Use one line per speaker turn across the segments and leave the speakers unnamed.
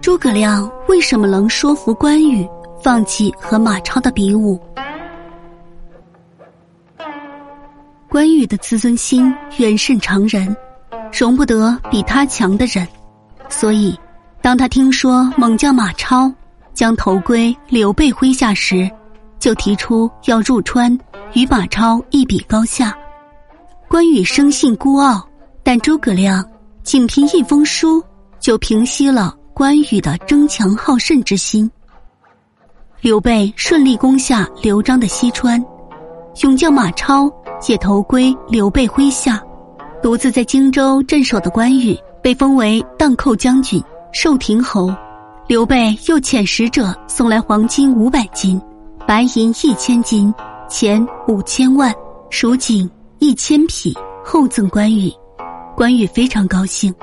诸葛亮为什么能说服关羽放弃和马超的比武？关羽的自尊心远胜常人，容不得比他强的人，所以当他听说猛将马超将头归刘备麾下时，就提出要入川与马超一比高下。关羽生性孤傲，但诸葛亮仅凭一封书就平息了。关羽的争强好胜之心。刘备顺利攻下刘璋的西川，勇将马超也投归刘备麾下，独自在荆州镇守的关羽被封为荡寇将军、寿亭侯。刘备又遣使者送来黄金五百斤、白银一千斤、钱五千万、蜀锦一千匹，厚赠关羽。关羽非常高兴。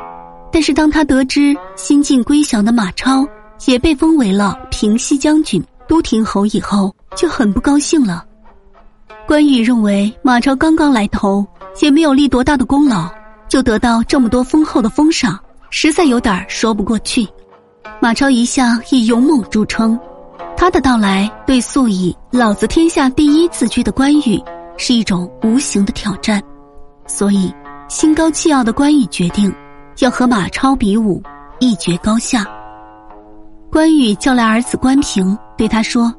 但是当他得知新晋归降的马超也被封为了平西将军、都亭侯以后，就很不高兴了。关羽认为马超刚刚来投，也没有立多大的功劳，就得到这么多丰厚的封赏，实在有点说不过去。马超一向以勇猛著称，他的到来对素以“老子天下第一”自居的关羽是一种无形的挑战，所以心高气傲的关羽决定。要和马超比武，一决高下。关羽叫来儿子关平，对他说：“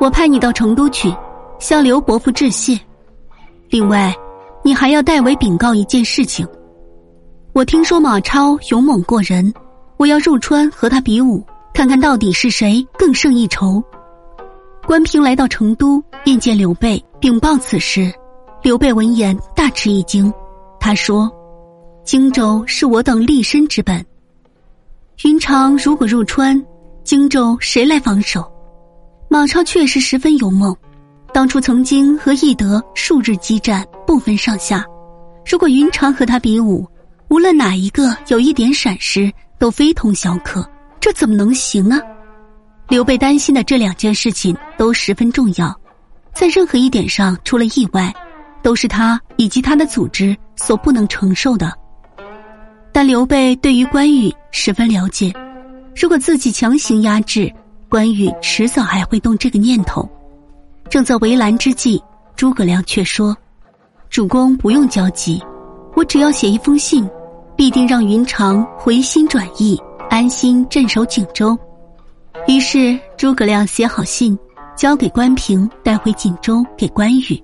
我派你到成都去，向刘伯父致谢。另外，你还要代为禀告一件事情。我听说马超勇猛过人，我要入川和他比武，看看到底是谁更胜一筹。”关平来到成都，面见刘备，禀报此事。刘备闻言大吃一惊，他说。荆州是我等立身之本。云长如果入川，荆州谁来防守？马超确实十分勇猛，当初曾经和翼德数日激战，不分上下。如果云长和他比武，无论哪一个有一点闪失，都非同小可。这怎么能行啊？刘备担心的这两件事情都十分重要，在任何一点上出了意外，都是他以及他的组织所不能承受的。但刘备对于关羽十分了解，如果自己强行压制关羽，迟早还会动这个念头。正在为难之际，诸葛亮却说：“主公不用焦急，我只要写一封信，必定让云长回心转意，安心镇守锦州。”于是诸葛亮写好信，交给关平带回锦州给关羽。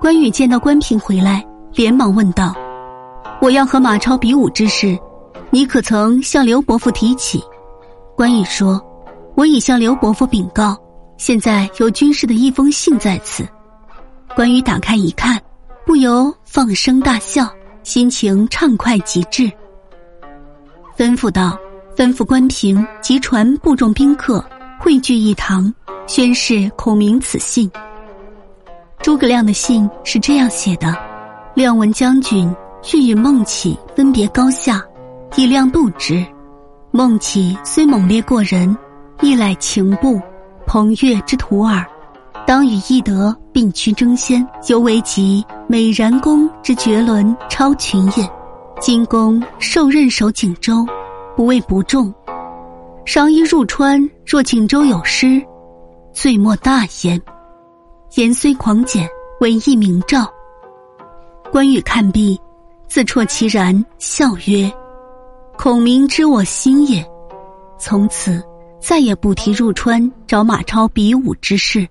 关羽见到关平回来，连忙问道。我要和马超比武之事，你可曾向刘伯父提起？关羽说：“我已向刘伯父禀告，现在有军师的一封信在此。”关羽打开一看，不由放声大笑，心情畅快极致，吩咐道：“吩咐关平及传部众宾客汇聚一堂，宣示孔明此信。”诸葛亮的信是这样写的：“亮文将军。”欲与孟起分别高下，以量度之。孟起虽猛烈过人，亦乃情部，彭越之徒耳。当与翼德并驱争先，犹为及美髯公之绝伦超群也。今公受任守锦州，不为不重。商议入川，若锦州有失，罪莫大焉。言虽狂简，唯一明照。关羽看毕。自啜其然，笑曰：“孔明知我心也。”从此再也不提入川找马超比武之事。